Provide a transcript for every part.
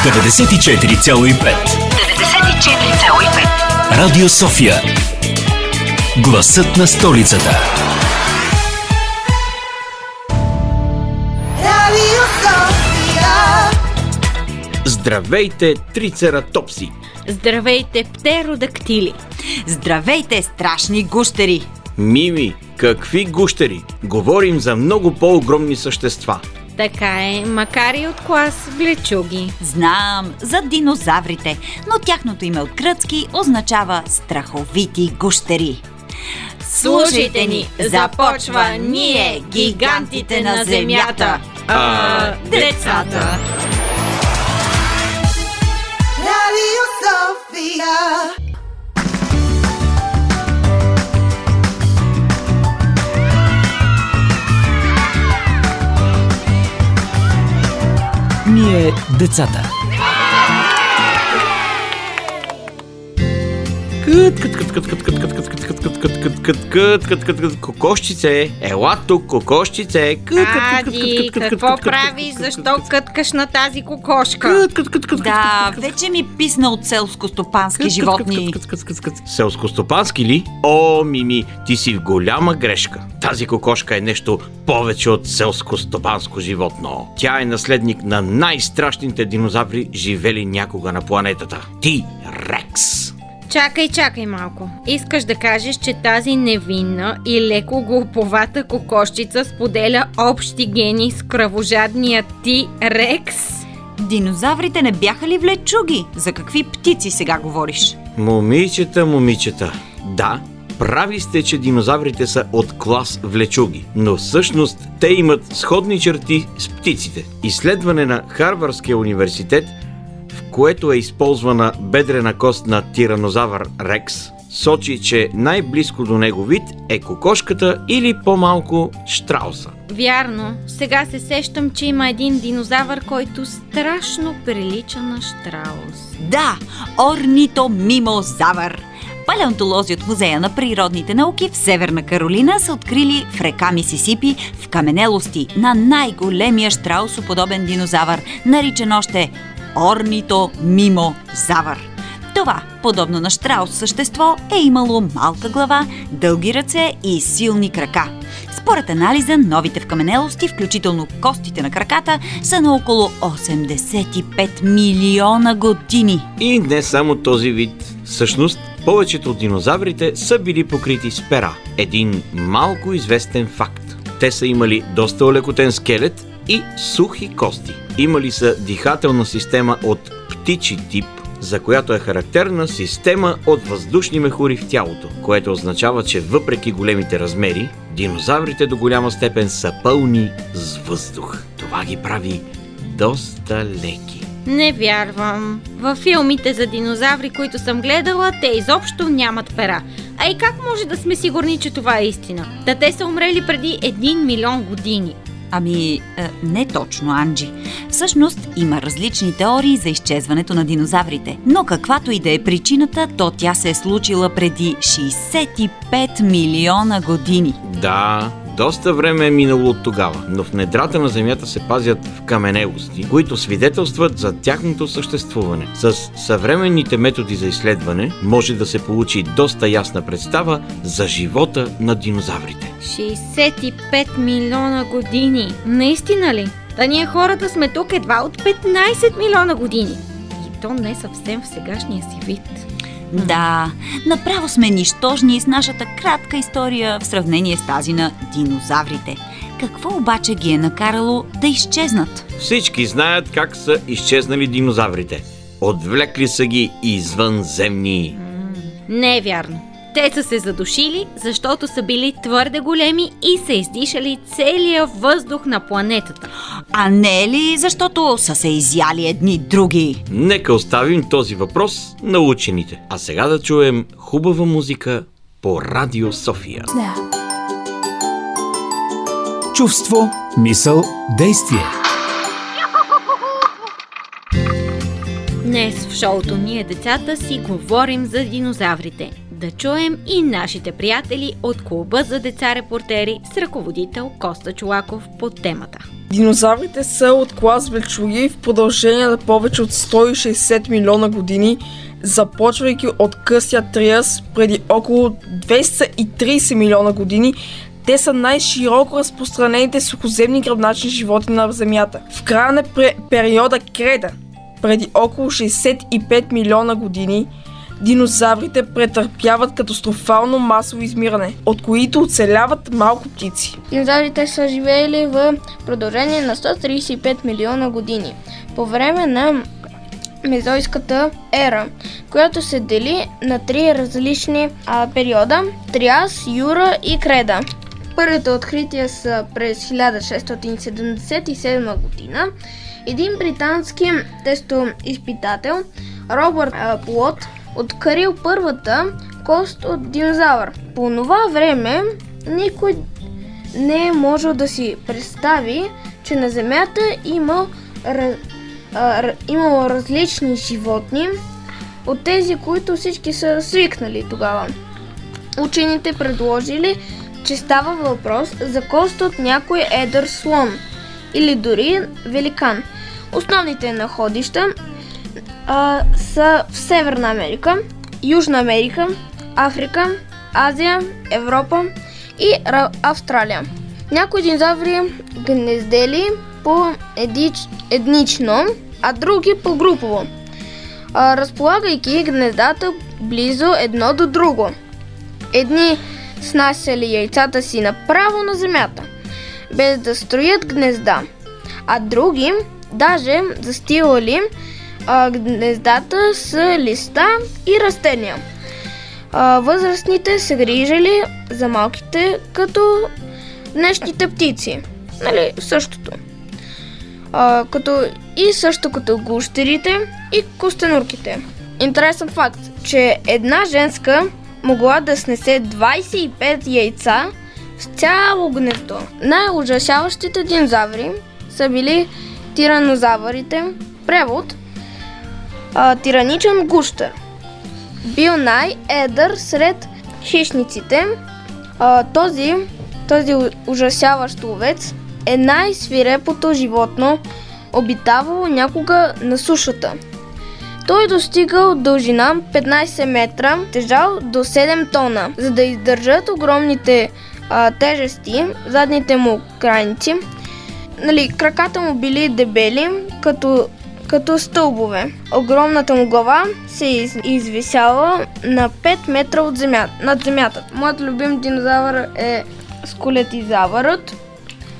94,5 94,5 Радио София Гласът на столицата Радио София. Здравейте, трицератопси! Здравейте, птеродактили! Здравейте, страшни гущери! Мими, какви гущери! Говорим за много по-огромни същества. Така е, макар и от клас влечуги. Знам за динозаврите, но тяхното име от гръцки означава страховити гущери. Слушайте ни, започва ние, гигантите на земята, а, децата. Радио София. Децата. Кът, кът, кът, кът, кът, кът, кът, кът, кът, кът, кът, кът, кът, кът, кът, кът, кокошчице, ела тук, кокошчице, кът, кът, кът, какво правиш? Защо кът, къткаш на тази кокошка? кът, кът, кът, кът, Да, вече ми писна от селско-стопански животни. Селскостопански ли? О, Мими, ти си в голяма грешка. Тази кокошка е нещо повече от селско-стопанско животно. Тя е наследник на най-страшните динозаври, живели някога на планетата. Ти, Рекс. Чакай, чакай малко. Искаш да кажеш, че тази невинна и леко глуповата кокошчица споделя общи гени с кръвожадния ти Рекс? Динозаврите не бяха ли влечуги? За какви птици сега говориш? Момичета, момичета. Да, прави сте, че динозаврите са от клас влечуги, но всъщност те имат сходни черти с птиците. Изследване на Харвардския университет, което е използвана бедрена кост на тиранозавър Рекс, сочи, че най-близко до него вид е кокошката или по-малко штрауса. Вярно, сега се сещам, че има един динозавър, който страшно прилича на Штраус. Да, орнитомимозавър. Палеонтолози от Музея на природните науки в Северна Каролина са открили в река Мисисипи в каменелости на най-големия штраусоподобен динозавър, наричан още орнитомимозавър. Това, подобно на штраус същество, е имало малка глава, дълги ръце и силни крака. Според анализа, новите в каменелости, включително костите на краката, са на около 85 милиона години. И не само този вид. Всъщност, повечето от динозаврите са били покрити с пера. Един малко известен факт. Те са имали доста олекотен скелет и сухи кости. Имали са дихателна система от птичи тип, за която е характерна система от въздушни мехури в тялото, което означава, че въпреки големите размери, динозаврите до голяма степен са пълни с въздух. Това ги прави доста леки. Не вярвам. Във филмите за динозаври, които съм гледала, те изобщо нямат пера. А и как може да сме сигурни, че това е истина? Да те са умрели преди 1 милион години. Ами, е, не точно, Анджи. Всъщност има различни теории за изчезването на динозаврите. Но каквато и да е причината, то тя се е случила преди 65 милиона години. Да, доста време е минало от тогава, но в недрата на Земята се пазят в каменелости, които свидетелстват за тяхното съществуване. С съвременните методи за изследване може да се получи доста ясна представа за живота на динозаврите. 65 милиона години. Наистина ли? Да ние хората сме тук едва от 15 милиона години. И то не съвсем в сегашния си вид. Да, направо сме нищожни с нашата кратка история в сравнение с тази на динозаврите. Какво обаче ги е накарало да изчезнат? Всички знаят как са изчезнали динозаврите. Отвлекли са ги извънземни. Не е вярно. Те са се задушили, защото са били твърде големи и са издишали целия въздух на планетата. А не е ли защото са се изяли едни други? Нека оставим този въпрос на учените. А сега да чуем хубава музика по Радио София. Чувство, мисъл, действие Днес в шоуто Ние децата си говорим за динозаврите. Да чуем и нашите приятели от клуба за деца репортери с ръководител Коста Чулаков по темата. Динозаврите са от клас велчури в продължение на повече от 160 милиона години, започвайки от късия Триас преди около 230 милиона години, те са най-широко разпространените сухоземни гръбначни животни на Земята. В края на периода Креда, преди около 65 милиона години, динозаврите претърпяват катастрофално масово измиране, от които оцеляват малко птици. Динозаврите са живеели в продължение на 135 милиона години. По време на Мезойската ера, която се дели на три различни а, периода – Триас, Юра и Креда. Първите открития са през 1677 година. Един британски тестоизпитател, Робърт Плот, открил първата кост от динозавър. По това време никой не е можел да си представи, че на Земята има, а, имало различни животни от тези, които всички са свикнали тогава. Учените предложили, че става въпрос за кост от някой едър слон или дори великан. Основните находища а, са в Северна Америка, Южна Америка, Африка, Азия, Европа и Ра- Австралия. Някои динозаври гнездели по едич, еднично, а други по групово, а, разполагайки гнездата близо едно до друго. Едни снасяли яйцата си направо на земята, без да строят гнезда, а други даже застилали а, гнездата с листа и растения. А, възрастните се грижали за малките като днешните птици. Нали, същото. А, като и също като гущерите и костенурките. Интересен факт, че една женска могла да снесе 25 яйца в цяло гнездо. Най-ужасяващите динозаври са били тиранозаврите. Превод а, тираничен гущер. Бил най-едър сред хищниците. А, този, този ужасяващ ловец е най-свирепото животно, обитавало някога на сушата. Той достигал дължина 15 метра, тежал до 7 тона. За да издържат огромните а, тежести, задните му крайници, нали, краката му били дебели, като, като стълбове. Огромната му глава се из, извисяла на 5 метра от земя, над земята. Моят любим динозавър е скелетизавърът.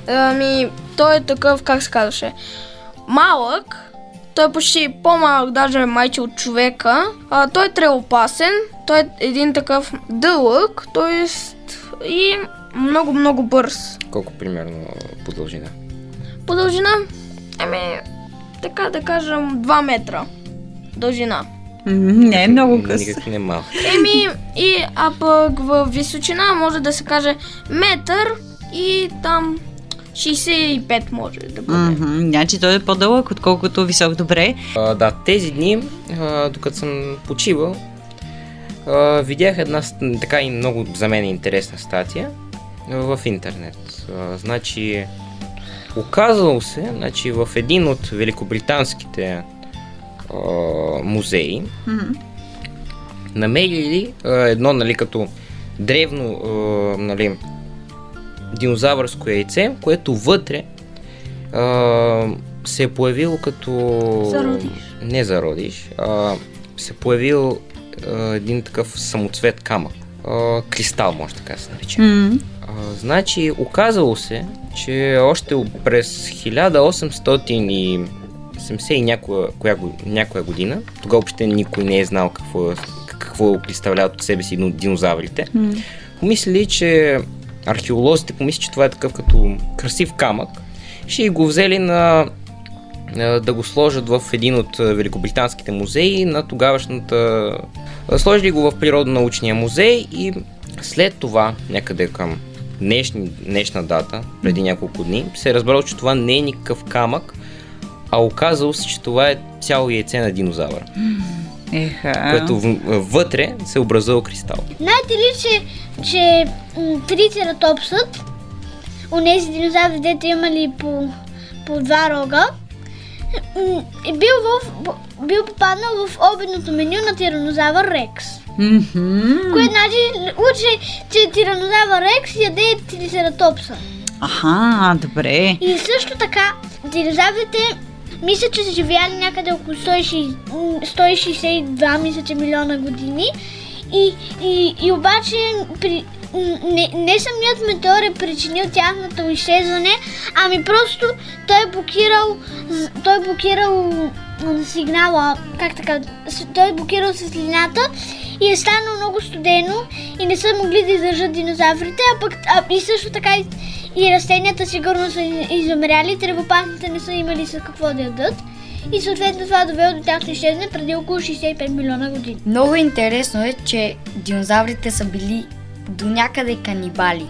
Ами, той е такъв, как се казваше, малък, той е почти по-малък, даже майче от човека. А, той е трелопасен, той е един такъв дълъг, т.е. и много-много бърз. Колко примерно по дължина? По дължина, ами, така да кажем, 2 метра дължина. Не е много къс. Никак не малък. Еми, и, а пък в височина може да се каже метър и там 65 може да бъде. Мгм, Значи той е по-дълъг, отколкото висок. Добре. А, да, тези дни, а, докато съм почивал, а, видях една така и много за мен интересна статия в интернет. А, значи, оказало се, значи в един от великобританските а, музеи Мгм. намерили а, едно, нали, като древно, а, нали, динозавърско яйце, което вътре а, се е появило като... Зародиш. Не зародиш, а се е появил а, един такъв самоцвет камък. А, кристал, може така да се нарече. М, А, значи, оказало се, че още през 1870 и някоя, коя, някоя година, тогава въобще никой не е знал какво, какво представляват от себе си дино- динозаврите, помислили, че археолозите помислят, че това е такъв като красив камък, ще го взели на да го сложат в един от великобританските музеи на тогавашната... Сложили го в Природонаучния музей и след това, някъде към днешни, днешна дата, преди няколко дни, се е разбрало, че това не е никакъв камък, а оказало се, че това е цяло яйце на динозавър. Еха. което в- вътре се е образува кристал. Знаете ли, че, че трицератопсът, онези динозаври, дете имали по, по два рога, е бил, в, бил попаднал в обедното меню на тиранозавър Рекс. Мгм. Кое значи учи, че тиранозавър Рекс яде трицератопса. Аха, добре. И също така, динозаврите мисля, че са живяли някъде около 160 м, 162 мисля, че милиона години. И, и, и обаче при, не, не самият метеор е причинил тяхното изчезване, ами просто той е блокирал, той е блокирал сигнала, как така, той е блокирал светлината и е станало много студено и не са могли да издържат динозаврите, а пък а, и също така и, и растенията сигурно са из- изумряли, тревопасните не са имали с какво да ядат. И съответно това е довело до тяхното изчезване преди около 65 милиона години. Много интересно е, че динозаврите са били до някъде канибали.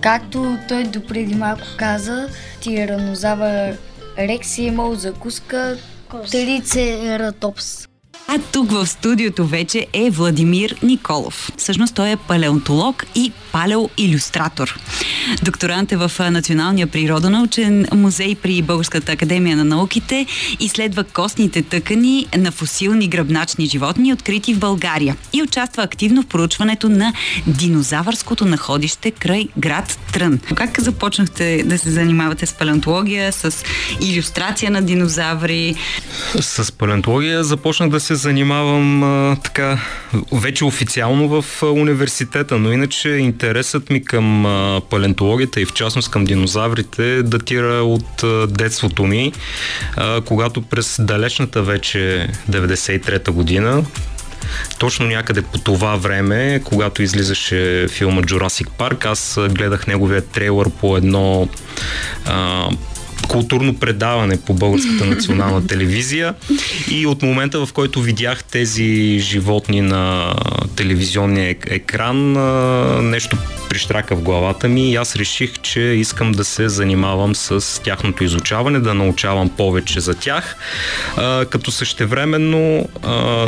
Както той допреди малко каза, тиранозавър Рекс е имал закуска трицератопс. А тук в студиото вече е Владимир Николов. Всъщност той е палеонтолог и палеоилюстратор. Докторант е в Националния природонаучен музей при Българската академия на науките. Изследва костните тъкани на фусилни гръбначни животни, открити в България. И участва активно в проучването на динозавърското находище край град Трън. Как започнахте да се занимавате с палеонтология, с иллюстрация на динозаври? С палеонтология започнах да се занимавам а, така вече официално в университета, но иначе интересът ми към а, палеонтологията и в частност към динозаврите датира от а, детството ми, а, когато през далечната вече 93-та година точно някъде по това време, когато излизаше филма Jurassic Park, аз гледах неговия трейлър по едно а, културно предаване по Българската национална телевизия. И от момента в който видях тези животни на телевизионния ек- екран, нещо прищрака в главата ми и аз реших, че искам да се занимавам с тяхното изучаване, да научавам повече за тях, като същевременно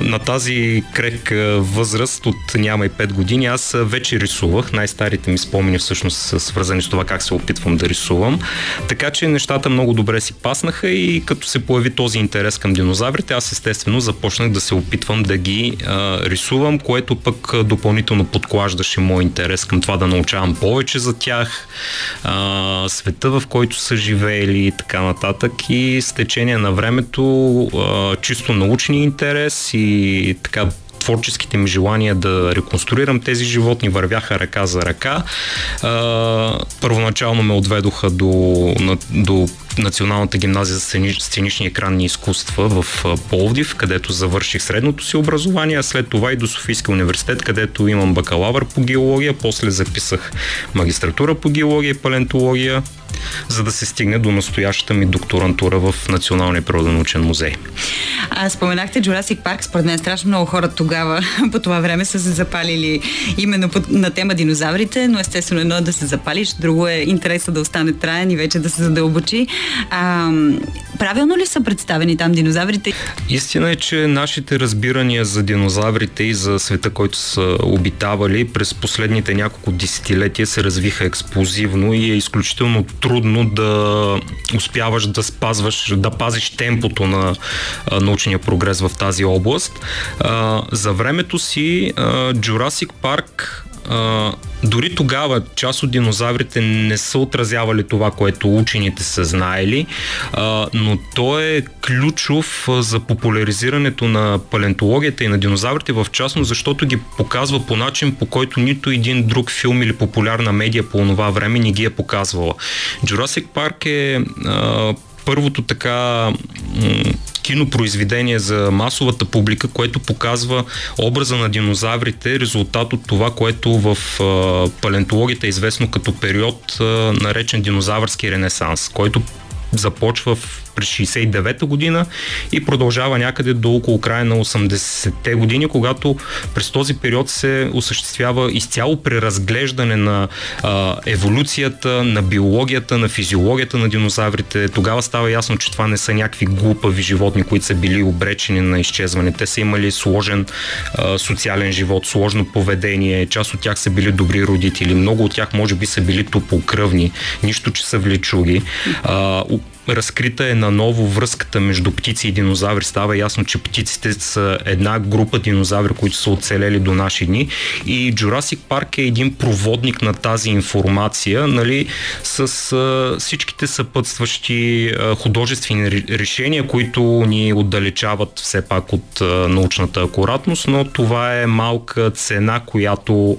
на тази крехка възраст от няма и 5 години аз вече рисувах. Най-старите ми спомени всъщност са свързани с това как се опитвам да рисувам. Така че нещата много добре си паснаха и като се появи този интерес към динозаврите, аз естествено започнах да се опитвам да ги рисувам, което пък допълнително подклаждаше мой интерес към това да научавам повече за тях, а, света в който са живеели и така нататък. И с течение на времето а, чисто научния интерес и така творческите ми желания да реконструирам тези животни вървяха ръка за ръка. А, първоначално ме отведоха до, на, до Националната гимназия за сцени, сценични екранни изкуства в Пловдив, където завърших средното си образование, а след това и до Софийския университет, където имам бакалавър по геология, после записах магистратура по геология и палеонтология, за да се стигне до настоящата ми докторантура в Националния природонаучен музей. А, споменахте Jurassic Park. Според мен страшно много хора тогава по това време са се запалили именно на тема динозаврите, но естествено едно е да се запалиш, друго е интереса да остане траен и вече да се задълбочи. А, правилно ли са представени там динозаврите? Истина е, че нашите разбирания за динозаврите и за света, който са обитавали през последните няколко десетилетия се развиха експлозивно и е изключително трудно да успяваш да спазваш, да пазиш темпото на научния прогрес в тази област. За времето си Jurassic Park дори тогава част от динозаврите не са отразявали това, което учените са знаели, а, но то е ключов за популяризирането на палеонтологията и на динозаврите в частност, защото ги показва по начин, по който нито един друг филм или популярна медия по това време не ги е показвала. Jurassic Park е а, първото така кинопроизведение за масовата публика, което показва образа на динозаврите, резултат от това, което в палеонтологията е известно като период наречен динозавърски ренесанс, който започва в през 69-та година и продължава някъде до около края на 80-те години, когато през този период се осъществява изцяло преразглеждане на а, еволюцията, на биологията, на физиологията на динозаврите. Тогава става ясно, че това не са някакви глупави животни, които са били обречени на изчезване. Те са имали сложен а, социален живот, сложно поведение, част от тях са били добри родители, много от тях може би са били топокръвни, нищо, че са влечуги. А, разкрита е наново връзката между птици и динозаври. Става ясно, че птиците са една група динозаври, които са оцелели до наши дни и Jurassic Park е един проводник на тази информация, нали, с а, всичките съпътстващи а, художествени решения, които ни отдалечават все пак от а, научната акуратност, но това е малка цена, която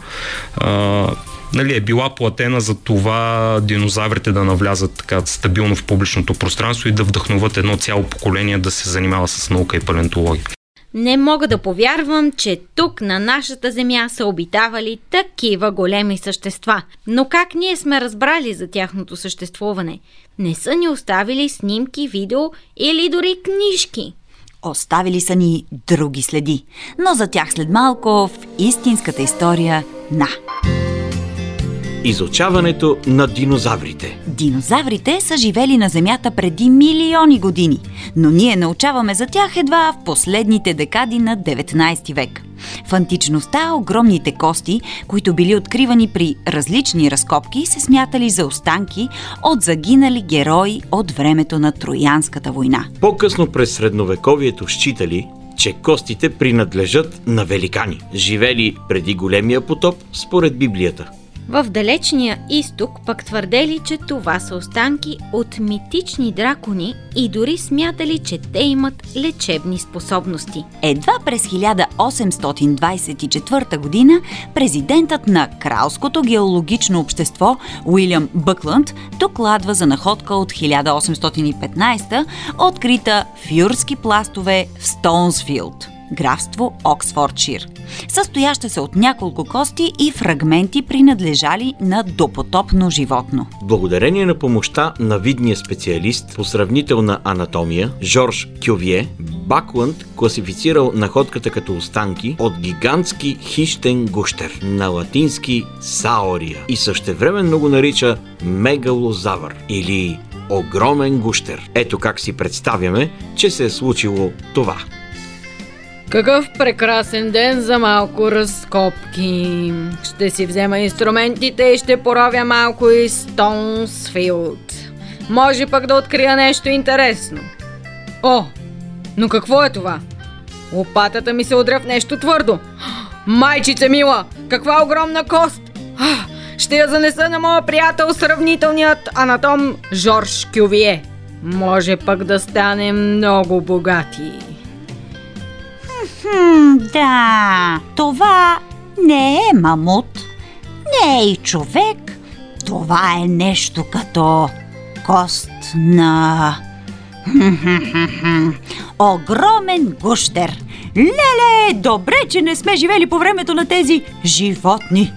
а, нали, е била платена за това динозаврите да навлязат така стабилно в публичното пространство и да вдъхнуват едно цяло поколение да се занимава с наука и палеонтология. Не мога да повярвам, че тук на нашата земя са обитавали такива големи същества. Но как ние сме разбрали за тяхното съществуване? Не са ни оставили снимки, видео или дори книжки. Оставили са ни други следи, но за тях след малко в истинската история на. Изучаването на динозаврите. Динозаврите са живели на Земята преди милиони години, но ние научаваме за тях едва в последните декади на 19 век. В античността огромните кости, които били откривани при различни разкопки, се смятали за останки от загинали герои от времето на Троянската война. По-късно през средновековието считали, че костите принадлежат на великани, живели преди големия потоп според Библията. В далечния изток пък твърдели, че това са останки от митични дракони и дори смятали, че те имат лечебни способности. Едва през 1824 година президентът на Кралското геологично общество Уилям Бъкланд докладва за находка от 1815 открита в пластове в Стоунсфилд графство Оксфордшир, състояща се от няколко кости и фрагменти принадлежали на допотопно животно. Благодарение на помощта на видния специалист по сравнителна анатомия Жорж Кювие, Бакланд класифицирал находката като останки от гигантски хищен гущер, на латински саория и същевременно го нарича мегалозавър или огромен гущер. Ето как си представяме, че се е случило това. Какъв прекрасен ден за малко разкопки. Ще си взема инструментите и ще поровя малко и Стоунсфилд. Може пък да открия нещо интересно. О, но какво е това? Лопатата ми се удря в нещо твърдо. Майчице мила, каква огромна кост! Ще я занеса на моя приятел, сравнителният анатом Жорж Кювие. Може пък да станем много богати. Хм, да, това не е мамут, не е и човек. Това е нещо като кост на... Огромен гущер. Леле, добре, че не сме живели по времето на тези животни.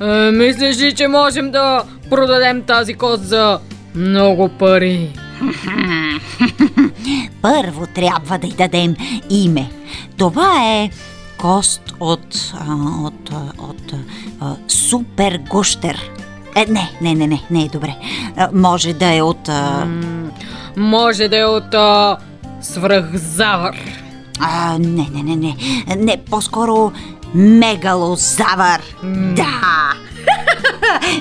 Е, мислиш ли, че можем да продадем тази кост за много пари? Първо трябва да й дадем име. Това е кост от, от, от, а, супер гущер. Е, не, не, не, не, не е добре. Може да е от... А... Може да е от а, свръхзавър. А, не, не, не, не. Не, по-скоро мегалозавър. Mm. Да!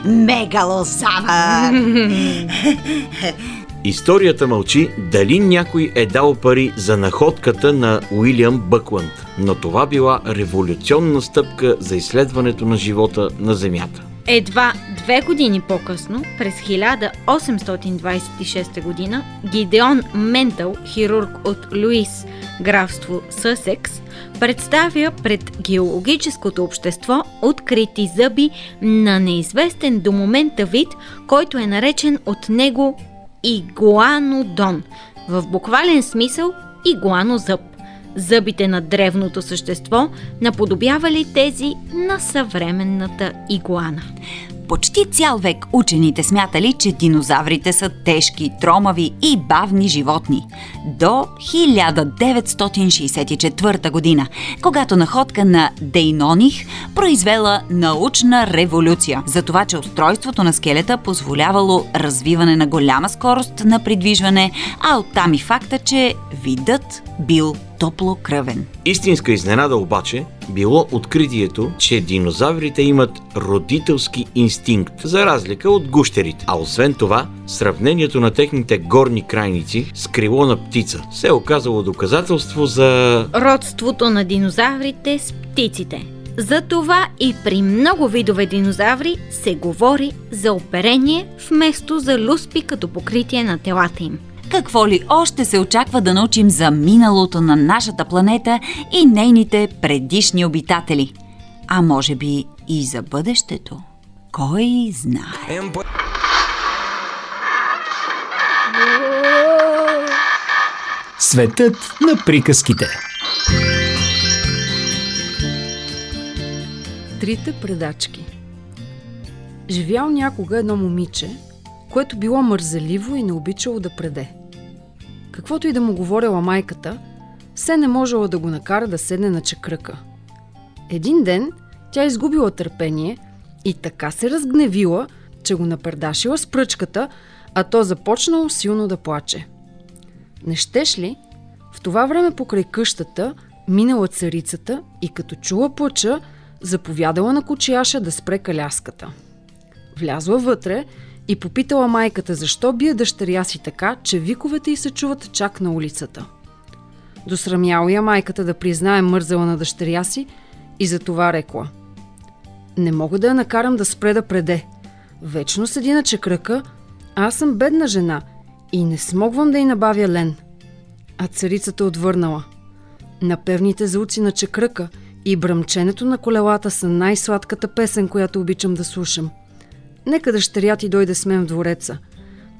мегалозавър! Историята мълчи дали някой е дал пари за находката на Уилям Бъкланд, но това била революционна стъпка за изследването на живота на Земята. Едва две години по-късно, през 1826 година, Гидеон Ментъл, хирург от Луис, графство Съсекс, представя пред геологическото общество открити зъби на неизвестен до момента вид, който е наречен от него игуанодон, в буквален смисъл игуанозъб. Зъбите на древното същество наподобявали тези на съвременната игуана. Почти цял век учените смятали, че динозаврите са тежки, тромави и бавни животни. До 1964 година, когато находка на Дейноних произвела научна революция за това, че устройството на скелета позволявало развиване на голяма скорост на придвижване, а оттам и факта, че видът бил топлокръвен. Истинска изненада обаче било откритието, че динозаврите имат родителски инстинкт, за разлика от гущерите. А освен това, сравнението на техните горни крайници с крило на птица се е оказало доказателство за... Родството на динозаврите с птиците. Затова и при много видове динозаври се говори за оперение вместо за люспи като покритие на телата им. Какво ли още се очаква да научим за миналото на нашата планета и нейните предишни обитатели? А може би и за бъдещето? Кой знае? Светът на приказките. Трите предачки Живял някога едно момиче, което било мързеливо и не обичало да преде. Каквото и да му говорила майката, все не можела да го накара да седне на чекръка. Един ден тя изгубила търпение и така се разгневила, че го напредашила с пръчката, а то започнало силно да плаче. Не щеш ли? В това време покрай къщата минала царицата и като чула плача, заповядала на кучияша да спре каляската. Влязла вътре и попитала майката защо бие дъщеря си така, че виковете й се чуват чак на улицата. Досрамяла я майката да признае мързала на дъщеря си и за това рекла. Не мога да я накарам да спре да преде. Вечно седи на чекръка, а аз съм бедна жена и не смогвам да й набавя лен. А царицата отвърнала. Напевните звуци на чекръка и бръмченето на колелата са най-сладката песен, която обичам да слушам – Нека дъщеря ти дойде с мен в двореца.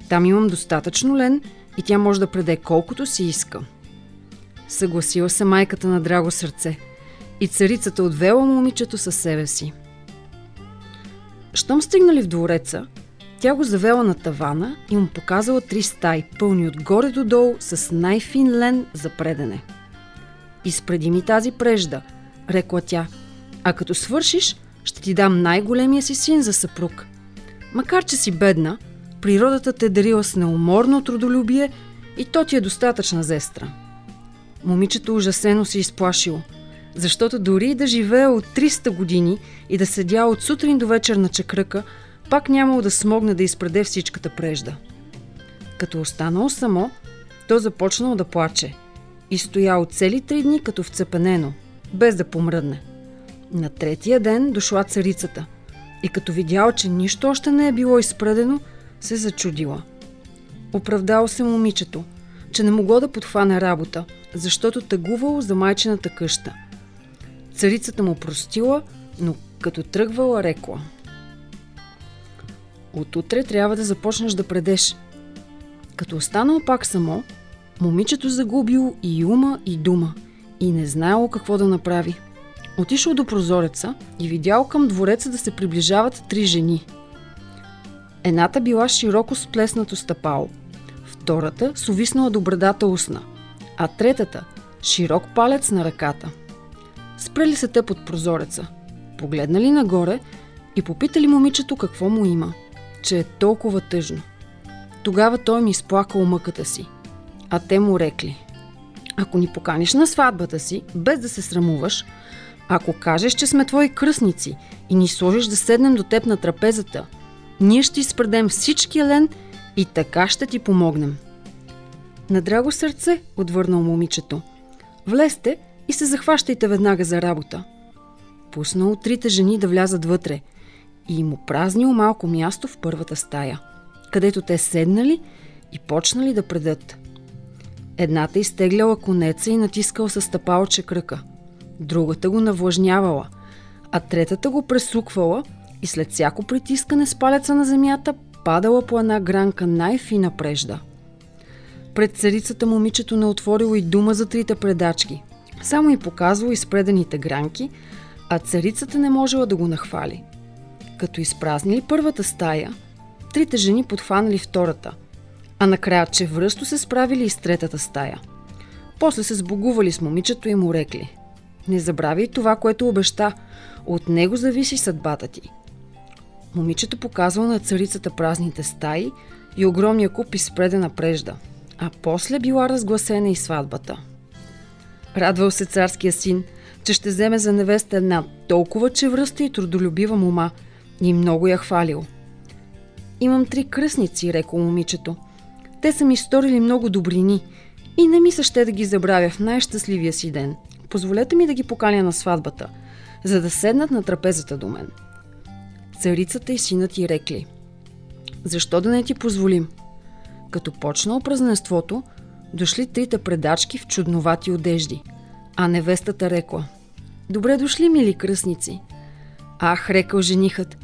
Там имам достатъчно лен и тя може да преде колкото си иска. Съгласила се майката на драго сърце и царицата отвела момичето със себе си. Щом стигнали в двореца, тя го завела на тавана и му показала три стаи, пълни отгоре до долу с най-фин лен за предене. Изпреди ми тази прежда, рекла тя, а като свършиш, ще ти дам най-големия си син за съпруг. Макар, че си бедна, природата те е дарила с неуморно трудолюбие и то ти е достатъчна зестра. Момичето ужасено се изплашило, защото дори да живее от 300 години и да седя от сутрин до вечер на чекръка, пак нямало да смогне да изпреде всичката прежда. Като останало само, то започнало да плаче и стоял цели три дни като вцепенено, без да помръдне. На третия ден дошла царицата – и като видяла, че нищо още не е било изпредено, се зачудила. Оправдало се момичето, че не могло да подхване работа, защото тъгувало за майчината къща. Царицата му простила, но като тръгвала рекла. Отутре трябва да започнеш да предеш. Като останал пак само, момичето загубило и ума, и дума и не знаело какво да направи. Отишъл до прозореца и видял към двореца да се приближават три жени. Едната била широко сплеснато стъпало, втората с увиснала до брадата устна, а третата – широк палец на ръката. Спрели се те под прозореца, погледнали нагоре и попитали момичето какво му има, че е толкова тъжно. Тогава той ми изплакал мъката си, а те му рекли – ако ни поканиш на сватбата си, без да се срамуваш, ако кажеш, че сме твои кръстници и ни сложиш да седнем до теб на трапезата, ние ще изпредем всички лен и така ще ти помогнем. На драго сърце, отвърнал момичето. Влезте и се захващайте веднага за работа. Пуснал трите жени да влязат вътре и му празнил малко място в първата стая, където те седнали и почнали да предат. Едната изтегляла конеца и натискал с стъпалче кръка – другата го навлажнявала, а третата го пресуквала и след всяко притискане с палеца на земята падала по една гранка най-фина прежда. Пред царицата момичето не отворило и дума за трите предачки. Само и показвало изпредените гранки, а царицата не можела да го нахвали. Като изпразнили първата стая, трите жени подхванали втората, а накрая чевръсто се справили и с третата стая. После се сбогували с момичето и му рекли Не забравяй това, което обеща, от него зависи съдбата ти. Момичето показва на царицата празните стаи и огромния куп изпредена прежда, а после била разгласена и сватбата. Радвал се царския син, че ще вземе за невеста една толкова чевръста и трудолюбива мома и много я хвалил. Имам три кръсници, рекол момичето. Те са ми сторили много добрини и не ми се ще да ги забравя в най-щастливия си ден. Позволете ми да ги поканя на сватбата, за да седнат на трапезата до мен. Царицата и синът ти рекли. Защо да не ти позволим? Като почнал празненството, дошли трите предачки в чудновати одежди, а невестата рекла. Добре дошли, мили кръсници. Ах, рекал женихът,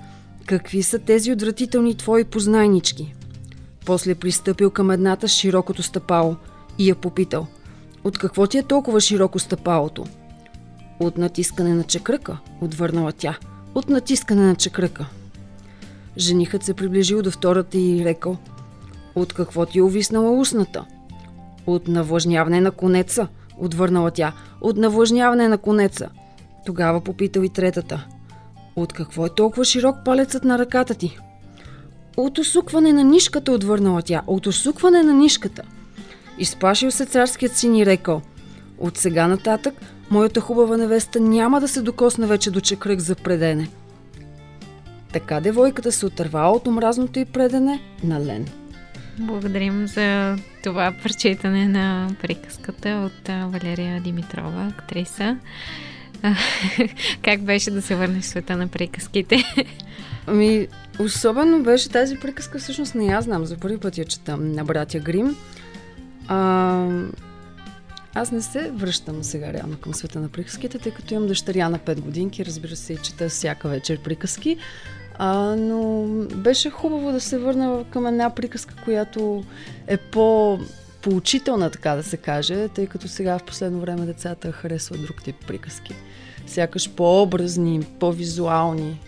какви са тези отвратителни твои познайнички? После пристъпил към едната широкото стъпало и я попитал. От какво ти е толкова широко стъпалото? От натискане на чекръка, отвърнала тя. От натискане на чекръка. Женихът се приближил до втората и рекал. От какво ти е увиснала устната? От навлажняване на конеца, отвърнала тя. От навлажняване на конеца. Тогава попитал и третата. От какво е толкова широк палецът на ръката ти? От усукване на нишката, отвърнала тя. От усукване на нишката. Изплашил се царският син и рекал. От сега нататък моята хубава невеста няма да се докосне вече до чекрък за предене. Така девойката се отървала от омразното и предене на Лен. Благодарим за това прочитане на приказката от Валерия Димитрова, актриса. Как беше да се върнеш в света на приказките? Ами, особено беше тази приказка, всъщност не я знам, за първи път я четам на братя Грим. А, аз не се връщам сега реално към света на приказките, тъй като имам дъщеря на 5 годинки, разбира се, чета всяка вечер приказки. А, но беше хубаво да се върна към една приказка, която е по поучителна, така да се каже, тъй като сега в последно време децата харесват друг тип приказки. Сякаш по-образни, по-визуални.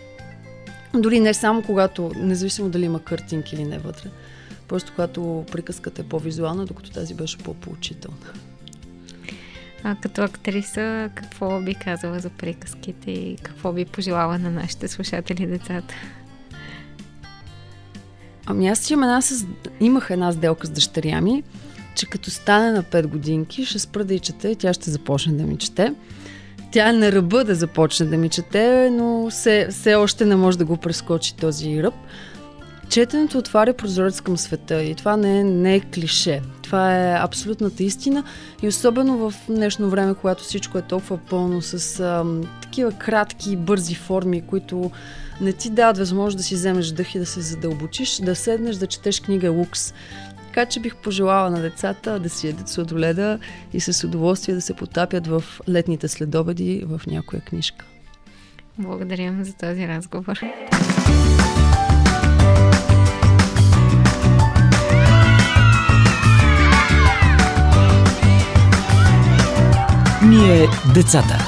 Дори не само когато, независимо дали има картинки или не вътре. Просто когато приказката е по-визуална, докато тази беше по-поучителна. А като актриса, какво би казала за приказките и какво би пожелала на нашите слушатели децата? Ами аз имам една с... имах една сделка с дъщеря ми, че като стане на 5 годинки, ще спра да и чете и тя ще започне да ми чете. Тя е на ръба да започне да ми чете, но все, все още не може да го прескочи този ръб. Четенето отваря прозорец към света и това не е, не е клише. Това е абсолютната истина и особено в днешно време, когато всичко е толкова пълно с ам, такива кратки и бързи форми, които не ти дават възможност да си вземеш дъх и да се задълбочиш, да седнеш да четеш книга лукс. Така че бих пожелала на децата да си ядат сладоледа и с удоволствие да се потапят в летните следобеди в някоя книжка. Благодарим за този разговор. Ние децата.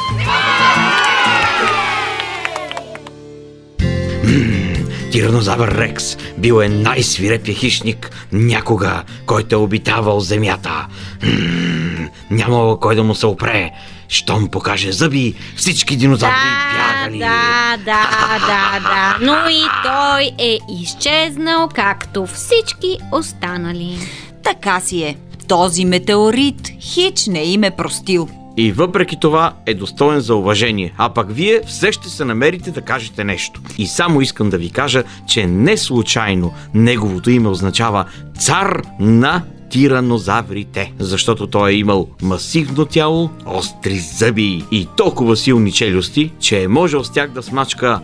Тиранозавър Рекс бил е най-свирепия хищник някога, който е обитавал земята. М-м, нямало кой да му се опре. Щом покаже зъби, всички динозаври бягали. Да, да, да, да. Но и той е изчезнал, както всички останали. Така си е. Този метеорит хич не им е простил. И въпреки това е достоен за уважение, а пък вие все ще се намерите да кажете нещо. И само искам да ви кажа, че не случайно неговото име означава цар на тиранозаврите, защото той е имал масивно тяло, остри зъби и толкова силни челюсти, че е можел с тях да смачка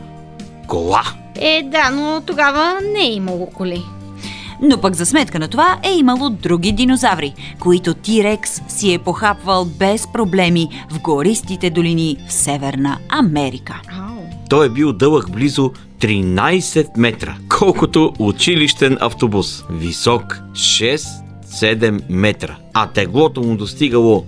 кола. Е, да, но тогава не е имало коли. Но пък за сметка на това е имало други динозаври, които Тирекс си е похапвал без проблеми в гористите долини в Северна Америка. Той е бил дълъг близо 13 метра, колкото училищен автобус. Висок 6-7 метра, а теглото му достигало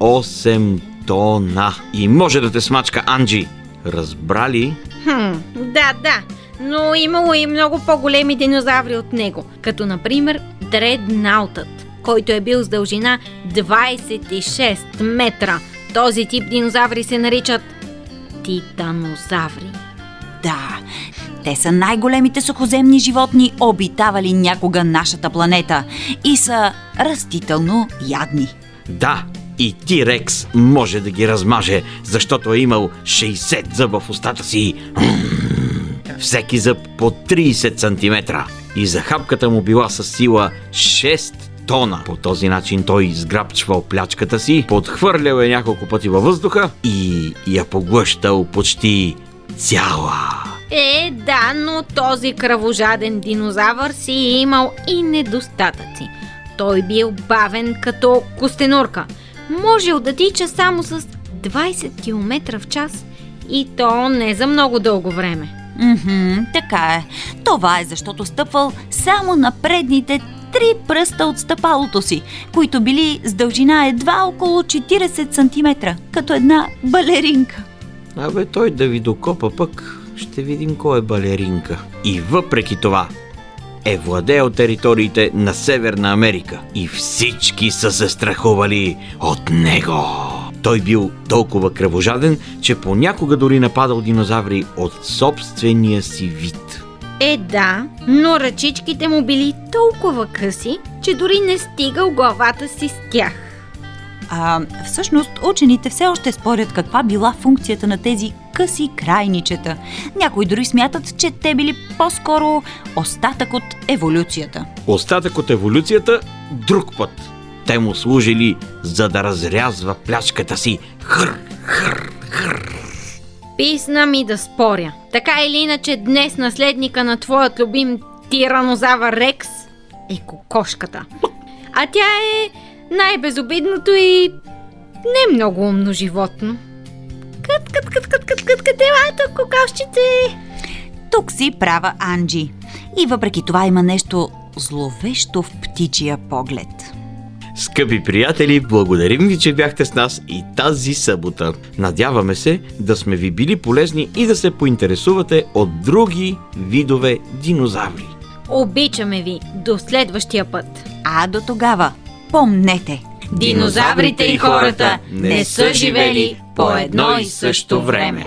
8 тона. И може да те смачка Анджи. Разбрали? Хм, да, да. Но имало и много по-големи динозаври от него, като например Дреднаутът, който е бил с дължина 26 метра. Този тип динозаври се наричат титанозаври. Да, те са най-големите сухоземни животни, обитавали някога нашата планета и са растително ядни. Да, и Ти-Рекс може да ги размаже, защото е имал 60 зъба в устата си. Всеки зъб по 30 см. И захапката му била с сила 6 тона. По този начин той изграбчвал плячката си, подхвърлял я няколко пъти във въздуха и я поглъщал почти цяла. Е, да, но този кръвожаден динозавър си е имал и недостатъци. Той бил бавен като костенурка. Можел да тича само с 20 км в час и то не за много дълго време. Мхм, така е. Това е защото стъпвал само на предните три пръста от стъпалото си, които били с дължина едва около 40 см, като една балеринка. Абе, той да ви докопа пък, ще видим кой е балеринка. И въпреки това, е владеел териториите на Северна Америка и всички са се страхували от него. Той бил толкова кръвожаден, че понякога дори нападал динозаври от собствения си вид. Е, да, но ръчичките му били толкова къси, че дори не стигал главата си с тях. А всъщност учените все още спорят каква била функцията на тези къси крайничета. Някои дори смятат, че те били по-скоро остатък от еволюцията. Остатък от еволюцията друг път. Те му служили за да разрязва плячката си. Хър, хър, хър. Писна ми да споря. Така или иначе днес наследника на твоят любим тиранозавър Рекс е кокошката. А тя е най-безобидното и не много умно животно. Кът, кът, кът, кът, кът, кът, кът, елата, кокошчите! Тук си права Анджи. И въпреки това има нещо зловещо в птичия поглед. Скъпи приятели, благодарим ви, че бяхте с нас и тази събота. Надяваме се да сме ви били полезни и да се поинтересувате от други видове динозаври. Обичаме ви! До следващия път! А до тогава, помнете! Динозаврите и хората не са живели по едно и също време.